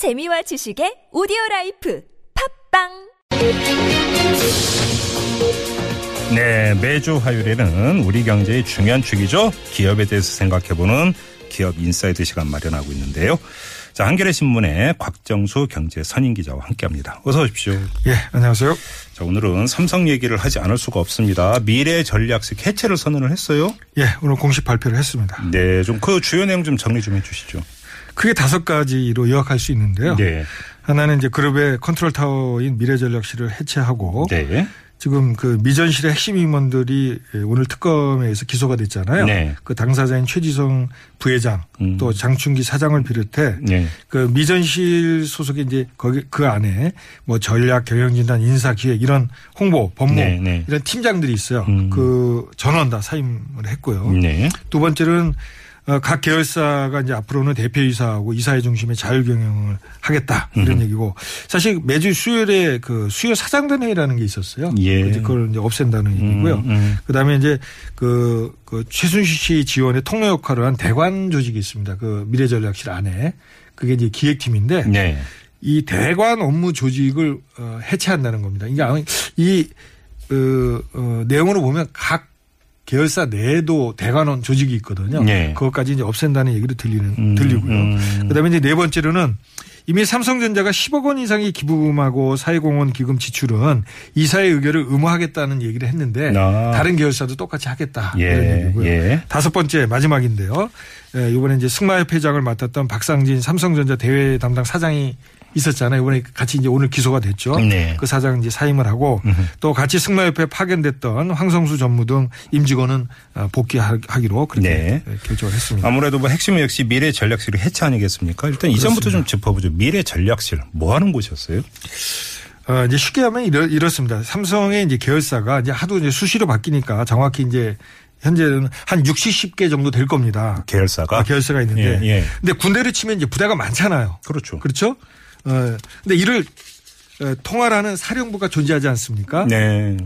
재미와 지식의 오디오 라이프 팟빵 네, 매주 화요일에는 우리 경제의 중요한 축이죠. 기업에 대해서 생각해보는 기업 인사이드 시간 마련하고 있는데요. 자, 한겨레 신문의 곽정수 경제 선임 기자와 함께합니다. 어서 오십시오. 예, 안녕하세요. 자, 오늘은 삼성 얘기를 하지 않을 수가 없습니다. 미래 전략실 해체를 선언을 했어요. 예, 오늘 공식 발표를 했습니다. 네, 좀 그 주요 내용 좀 정리 좀 해주시죠. 크게 다섯 가지로 요약할 수 있는데요. 네, 하나는 이제 그룹의 컨트롤 타워인 미래전략실을 해체하고 네, 지금 그 미전실의 핵심 임원들이 오늘 특검에 의해서 기소가 됐잖아요. 네. 그 당사자인 최지성 부회장 음. 또 장충기 사장을 비롯해 네, 그 미전실 소속의 이제 거기 그 안에 뭐 전략 경영진단 인사 기획 이런 홍보 법무 네, 네. 이런 팀장들이 있어요. 음. 그 전원 다 사임을 했고요. 네, 두 번째는 어, 각 계열사가 이제 앞으로는 대표이사하고 이사회 중심의 자율 경영을 하겠다 이런 음. 얘기고 사실 매주 수요일에 그 수요 사장단 회의라는 게 있었어요. 예. 그걸 이제 없앤다는 얘기고요. 음, 음. 그다음에 이제 그, 그 최순실 씨 지원의 통로 역할을 한 대관 조직이 있습니다. 그 미래전략실 안에 그게 이제 기획팀인데 네, 이 대관 업무 조직을 어, 해체한다는 겁니다. 이게 이 어, 어, 내용으로 보면 각 계열사 내에도 대관원 조직이 있거든요. 네. 그것까지 이제 없앤다는 얘기를 들리는 음, 들리고요. 음. 그다음에 이제 네 번째로는 이미 삼성전자가 10억 원 이상의 기부금하고 사회공헌 기금 지출은 이사의 의결을 의무하겠다는 얘기를 했는데 아. 다른 계열사도 똑같이 하겠다 예, 이런 얘기고요. 예. 다섯 번째 마지막인데요. 예, 이번에 이제 승마협회장을 맡았던 박상진 삼성전자 대외 담당 사장이 있었잖아요. 이번에 같이 이제 오늘 기소가 됐죠. 네. 그 사장 이제 사임을 하고 또 같이 승마협회 파견됐던 황성수 전무 등 임직원은 어, 복귀하기로 그렇게 네. 결정을 했습니다. 아무래도 뭐 핵심은 역시 미래 전략실의 해체 아니겠습니까? 일단 이전부터 좀 짚어보죠. 미래 전략실 뭐 하는 곳이었어요? 어, 이제 쉽게 하면 이렇, 이렇습니다. 삼성의 이제 계열사가 이제 하도 이제 수시로 바뀌니까 정확히 이제 현재는 한 60, 10개 정도 될 겁니다. 계열사가 아, 계열사가 있는데. 예, 예. 근데 군대를 치면 이제 부대가 많잖아요. 그렇죠. 그렇죠? 어, 근데 이를 어, 통할하는 사령부가 존재하지 않습니까? 네.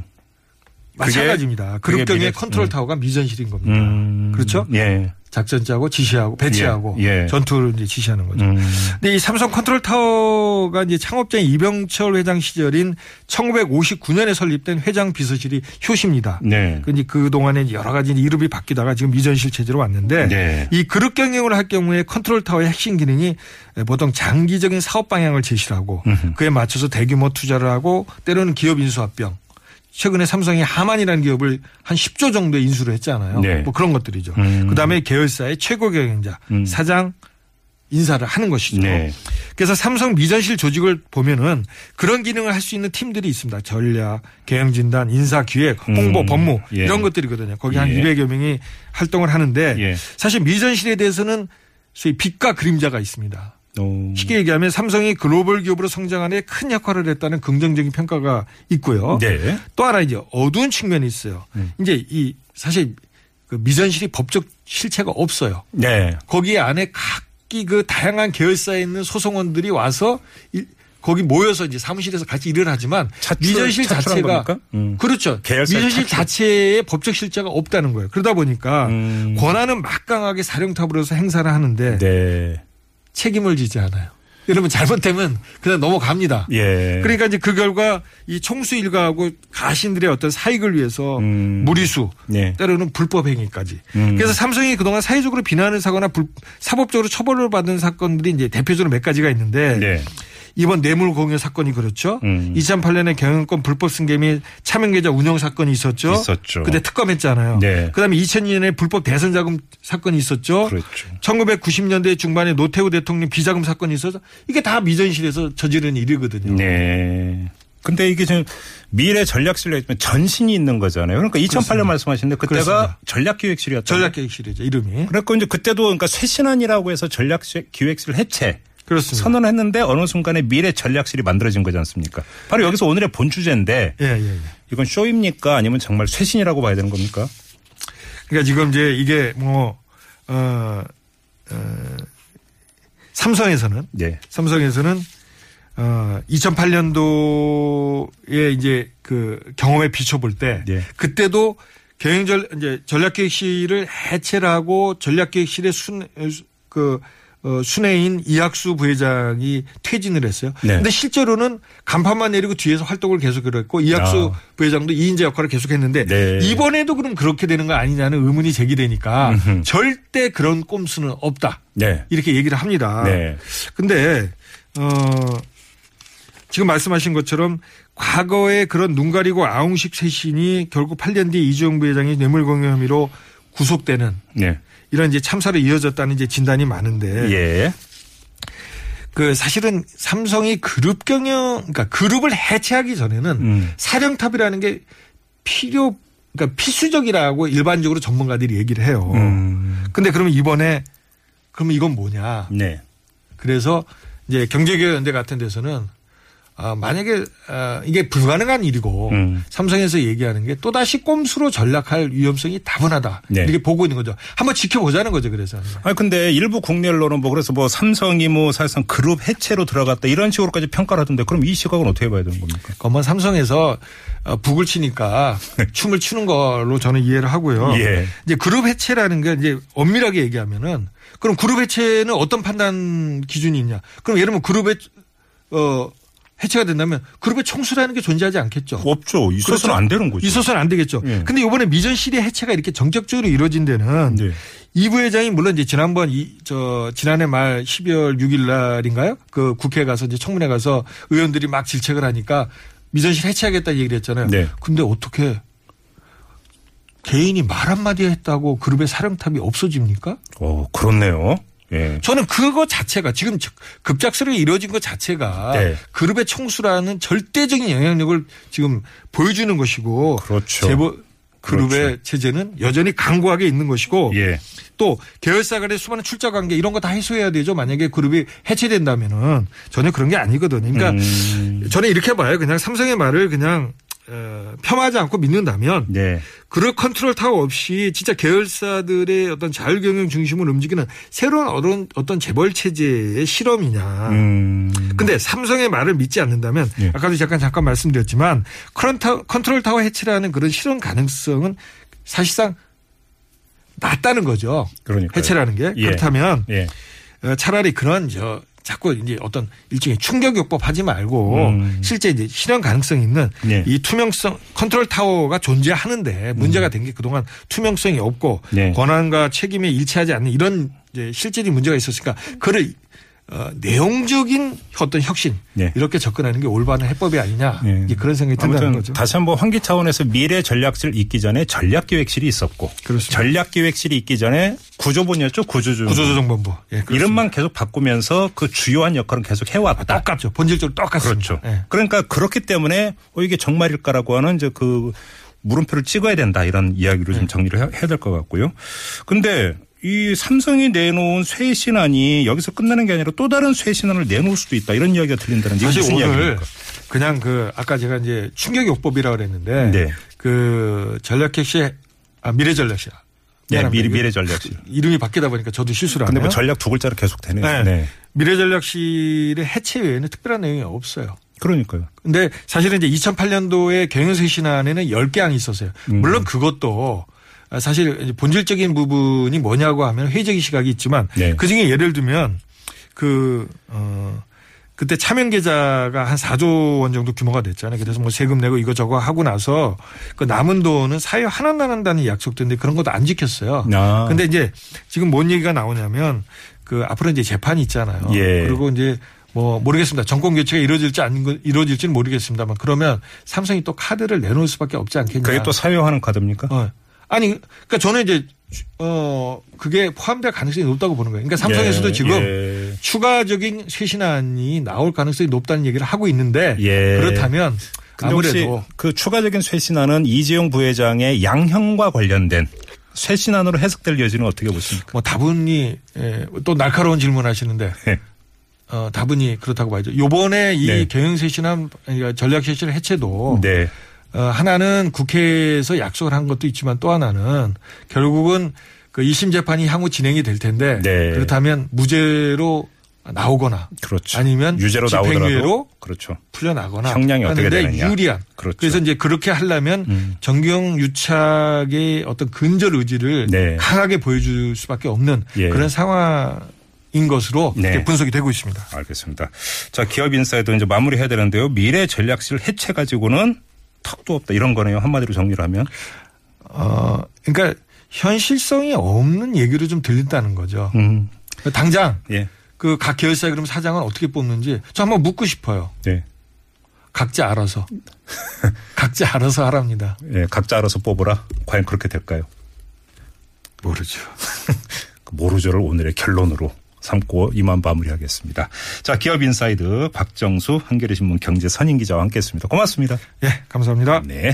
마찬가지입니다. 그룹 경영의 컨트롤 음. 타워가 미전실인 겁니다. 음. 그렇죠? 예. 작전 짜고 지시하고 배치하고 예, 예. 전투를 이제 지시하는 거죠. 음. 근데 이 삼성 컨트롤 타워가 이제 창업자인 이병철 회장 시절인 1959년에 설립된 회장 비서실이 효시입니다. 네. 그 이제 그 동안에 여러 가지 이름이 바뀌다가 지금 미전실 체제로 왔는데 네. 이 그룹 경영을 할 경우에 컨트롤 타워의 핵심 기능이 보통 장기적인 사업 방향을 제시를 하고 음흠. 그에 맞춰서 대규모 투자를 하고 때로는 기업 인수합병 최근에 삼성이 하만이라는 기업을 한 10조 정도 인수를 했잖아요. 네. 뭐 그런 것들이죠. 음. 그다음에 계열사의 최고 경영자 음. 사장 인사를 하는 것이죠. 네. 그래서 삼성 미전실 조직을 보면은 그런 기능을 할 수 있는 팀들이 있습니다. 전략, 경영 진단, 인사 기획, 홍보, 음. 법무 예. 이런 것들이거든요. 거기 한 예. 200여 명이 활동을 하는데 예. 사실 미전실에 대해서는 소위 빛과 그림자가 있습니다. 어. 쉽게 얘기하면 삼성이 글로벌 기업으로 성장하는 데큰 역할을 했다는 긍정적인 평가가 있고요. 네. 또 하나 이제 어두운 측면이 있어요. 음. 이제 이 사실 그 미전실이 법적 실체가 없어요. 네. 거기 안에 각기 그 다양한 계열사에 있는 소송원들이 와서 일- 거기 모여서 이제 사무실에서 같이 일을 하지만 차출- 미전실 자체가? 음. 그렇죠. 미전실 차출. 자체에 법적 실체가 없다는 거예요. 그러다 보니까 음. 권한은 막강하게 사령탑으로서 행사를 하는데 네. 책임을 지지 않아요. 여러분 잘못되면 그냥 넘어갑니다. 예. 그러니까 이제 그 결과 이 총수 일가하고 가신들의 어떤 사익을 위해서 음. 무리수 네. 때로는 불법 행위까지. 음. 그래서 삼성이 그동안 사회적으로 비난을 사거나 불- 사법적으로 처벌을 받은 사건들이 이제 대표적으로 몇 가지가 있는데 네. 이번 뇌물 공여 사건이 그렇죠. 음. 2008년에 경영권 불법 승계 및 차명계좌 운영 사건이 있었죠. 있었죠. 그때 특검했잖아요. 네. 그다음에 2002년에 불법 대선 자금 사건이 있었죠. 그렇죠. 1990년대 중반에 노태우 대통령 비자금 사건이 있어서 이게 다 미전실에서 저지른 일이거든요. 네. 근데 이게 지금 미래 전략실로 했지만 전신이 있는 거잖아요. 그러니까 2008년 그렇습니다. 말씀하시는데 그때가 그렇습니다. 전략기획실이었죠. 전략계획실이죠 이름이. 그러니까 이제 그때도 그러니까 쇄신안이라고 해서 전략기획실 해체 그렇습니다. 선언을 했는데 어느 순간에 미래 전략실이 만들어진 거지 않습니까? 바로 여기서 오늘의 본 주제인데 예, 예, 예. 이건 쇼입니까 아니면 정말 쇄신이라고 봐야 되는 겁니까? 그러니까 지금 이제 이게 뭐, 어, 어, 삼성에서는, 네. 삼성에서는, 어, 2008년도에 이제 그 경험에 비춰볼 때, 네. 그때도 경영전, 이제 전략기획실을 해체를 하고 전략기획실의 순, 그, 어, 순회인 이학수 부회장이 퇴진을 했어요. 네. 근데 실제로는 간판만 내리고 뒤에서 활동을 계속 했고 이학수 아. 부회장도 이인재 역할을 계속 했는데 네. 이번에도 그럼 그렇게 되는 거 아니냐는 의문이 제기되니까 음흠. 절대 그런 꼼수는 없다. 네. 이렇게 얘기를 합니다. 네. 근데 어 지금 말씀하신 것처럼 과거에 그런 눈 가리고 아웅식 쇄신이 결국 8년 뒤에 이주영 부회장이 뇌물공여 혐의로 구속되는 네. 이런 이제 참사로 이어졌다는 이제 진단이 많은데 예. 그 사실은 삼성이 그룹 경영 그러니까 그룹을 해체하기 전에는 음. 사령탑이라는 게 필요 그러니까 필수적이라고 일반적으로 전문가들이 얘기를 해요. 음. 근데 그러면 이번에 그러면 이건 뭐냐? 네. 그래서 이제 경제개혁연대 같은 데서는 아, 만약에 아, 이게 불가능한 일이고 음. 삼성에서 얘기하는 게 또다시 꼼수로 전락할 위험성이 다분하다. 네. 이렇게 보고 있는 거죠. 한번 지켜보자는 거죠. 그래서. 아니 근데 일부 국내 언론은 뭐 그래서 뭐 삼성이 뭐 사실상 그룹 해체로 들어갔다 이런 식으로까지 평가를 하던데 그럼 이 시각은 어떻게 봐야 되는 겁니까? 그뭐 삼성에서 어, 북을 치니까 춤을 추는 걸로 저는 이해를 하고요. 예. 이제 그룹 해체라는 게 이제 엄밀하게 얘기하면은 그럼 그룹 해체는 어떤 판단 기준이 있냐? 그럼 예를 들면 그룹의 어 해체가 된다면 그룹의 총수라는 게 존재하지 않겠죠. 없죠. 있어서는 그렇죠? 안 되는 거죠. 있어서는 안 되겠죠. 예. 근데 이번에 미전 시대 해체가 이렇게 정격적으로 이루어진 데는 네. 이 부회장이 물론 이제 지난번 이 저 지난해 말 12월 6일 날인가요? 그 국회에 가서 이제 청문회 가서 의원들이 막 질책을 하니까 미전실 해체하겠다 얘기를 했잖아요. 네. 근데 어떻게 개인이 말 한마디 했다고 그룹의 사령탑이 없어집니까? 어 그렇네요. 예. 저는 그거 자체가 지금 급작스럽게 이루어진 것 자체가 네. 그룹의 총수라는 절대적인 영향력을 지금 보여주는 것이고 그렇죠. 제보 그룹의 그렇죠. 체제는 여전히 강고하게 있는 것이고 예. 또 계열사 간의 수많은 출자 관계 이런 거 다 해소해야 되죠. 만약에 그룹이 해체된다면은 전혀 그런 게 아니거든요. 그러니까 음, 저는 이렇게 봐요. 그냥 삼성의 말을 그냥 어, 폄하하지 않고 믿는다면 네. 그룹 컨트롤 타워 없이 진짜 계열사들의 어떤 자율경영 중심을 움직이는 새로운 어떤, 어떤 재벌 체제의 실험이냐. 음. 근데 삼성의 말을 믿지 않는다면 예. 아까도 잠깐 잠깐 말씀드렸지만 컨트롤, 컨트롤 타워 해체라는 그런 실험 가능성은 사실상 낮다는 거죠. 그러니까요. 해체라는 게 예. 그렇다면 예. 어, 차라리 그런 저 자꾸 이제 어떤 일종의 충격요법 하지 말고 음. 실제 이제 실현 가능성 있는 예. 이 투명성 컨트롤 타워가 존재하는데 문제가 된 게 그동안 투명성이 없고 네. 권한과 책임이 일치하지 않는 이런 이제 실질적인 문제가 있었으니까 그를 어, 내용적인 어떤 혁신 네. 이렇게 접근하는 게 올바른 해법이 아니냐 예. 이제 그런 생각이 든다는 거죠. 다시 한번 환기 차원에서 미래 전략실 있기 전에 전략기획실이 있었고 그렇습니다. 전략기획실이 있기 전에 구조본이었죠 구조조정. 구조조정본부 예. 이름만 계속 바꾸면서 그 주요한 역할은 계속 해왔다. 똑같죠. 본질적으로 똑같습니다. 그렇죠. 예. 그러니까 그렇기 때문에 어 이게 정말일까라고 하는 이제 그 물음표를 찍어야 된다 이런 이야기로 네. 좀 정리를 해- 해야 될 것 같고요. 근데 이 삼성이 내놓은 쇄신안이 여기서 끝나는 게 아니라 또 다른 쇄신안을 내놓을 수도 있다 이런 이야기가 들린다는 게 사실 무슨 오늘 이야기입니까? 그냥 그 아까 제가 이제 충격요법이라고 그랬는데 네. 그 전략핵시 아 미래전략실 네. 미래, 이거 미래전략실. 이름이 바뀌다 보니까 저도 실수를 근데 하네요. 뭐 전략 두 글자로 계속 되네요. 네. 네. 미래전략실의 해체 외에는 특별한 내용이 없어요. 그러니까요. 근데 사실은 이제 2008년도에 경영쇄신안에는 10개안이 있었어요. 음. 물론 그것도 사실 이제 본질적인 부분이 뭐냐고 하면 회의적인 시각이 있지만 네. 그 중에 예를 들면 그, 어, 그때 차명 계좌가 한 4조 원 정도 규모가 됐잖아요. 그래서 뭐 세금 내고 이거저거 하고 나서 그 남은 돈은 사회 환원한다는 약속됐는데 그런 것도 안 지켰어요. 아. 근데 이제 지금 뭔 얘기가 나오냐면 그 앞으로 이제 재판이 있잖아요. 예. 그리고 이제 뭐 모르겠습니다. 정권 교체가 이루어질지 안 이루어질지는 모르겠습니다만 그러면 삼성이 또 카드를 내놓을 수밖에 없지 않겠냐. 그게 또 사회화하는 카드입니까? 어. 아니 그러니까 저는 이제 어 그게 포함될 가능성이 높다고 보는 거예요. 그러니까 삼성에서도 예, 지금 예. 추가적인 쇄신안이 나올 가능성이 높다는 얘기를 하고 있는데 예. 그렇다면 아무래도 그 추가적인 쇄신안은 이재용 부회장의 양형과 관련된 쇄신안으로 해석될 여지는 어떻게 보십니까? 뭐 다분히 예, 또 날카로운 질문하시는데 네. 어, 다분히 그렇다고 봐야죠. 요번에 이 네. 경영쇄신안 그러니까 전략쇄신 해체도 네. 어, 하나는 국회에서 약속을 한 것도 있지만 또 하나는 결국은 그 1심 재판이 향후 진행이 될 텐데 네. 그렇다면 무죄로 나오거나 그렇죠. 아니면 유죄로 집행유예로 그렇죠. 풀려나거나 형량이 어떻게 되느냐. 유리한 그렇죠. 그래서 이제 그렇게 하려면 음. 정경 유착의 어떤 근절 의지를 네. 강하게 보여줄 수밖에 없는 예. 그런 상황이 인 것으로 네. 분석이 되고 있습니다. 알겠습니다. 자, 기업 인사이드 이제 마무리해야 되는데요. 미래 전략실 해체 가지고는 턱도 없다 이런 거네요. 한마디로 정리를 하면. 어, 그러니까 현실성이 없는 얘기로 좀 들린다는 거죠. 음. 당장 예. 그각 계열사에 그럼 사장은 어떻게 뽑는지 저 한번 묻고 싶어요. 네. 각자 알아서. 각자 알아서 하랍니다. 예, 각자 알아서 뽑으라. 과연 그렇게 될까요? 모르죠. 그 모르죠를 오늘의 결론으로 삼고 이만 마무리하겠습니다. 자, 기업 인사이드 박정수 한겨레 신문 경제 선임 기자와 함께했습니다. 고맙습니다. 예, 감사합니다. 네.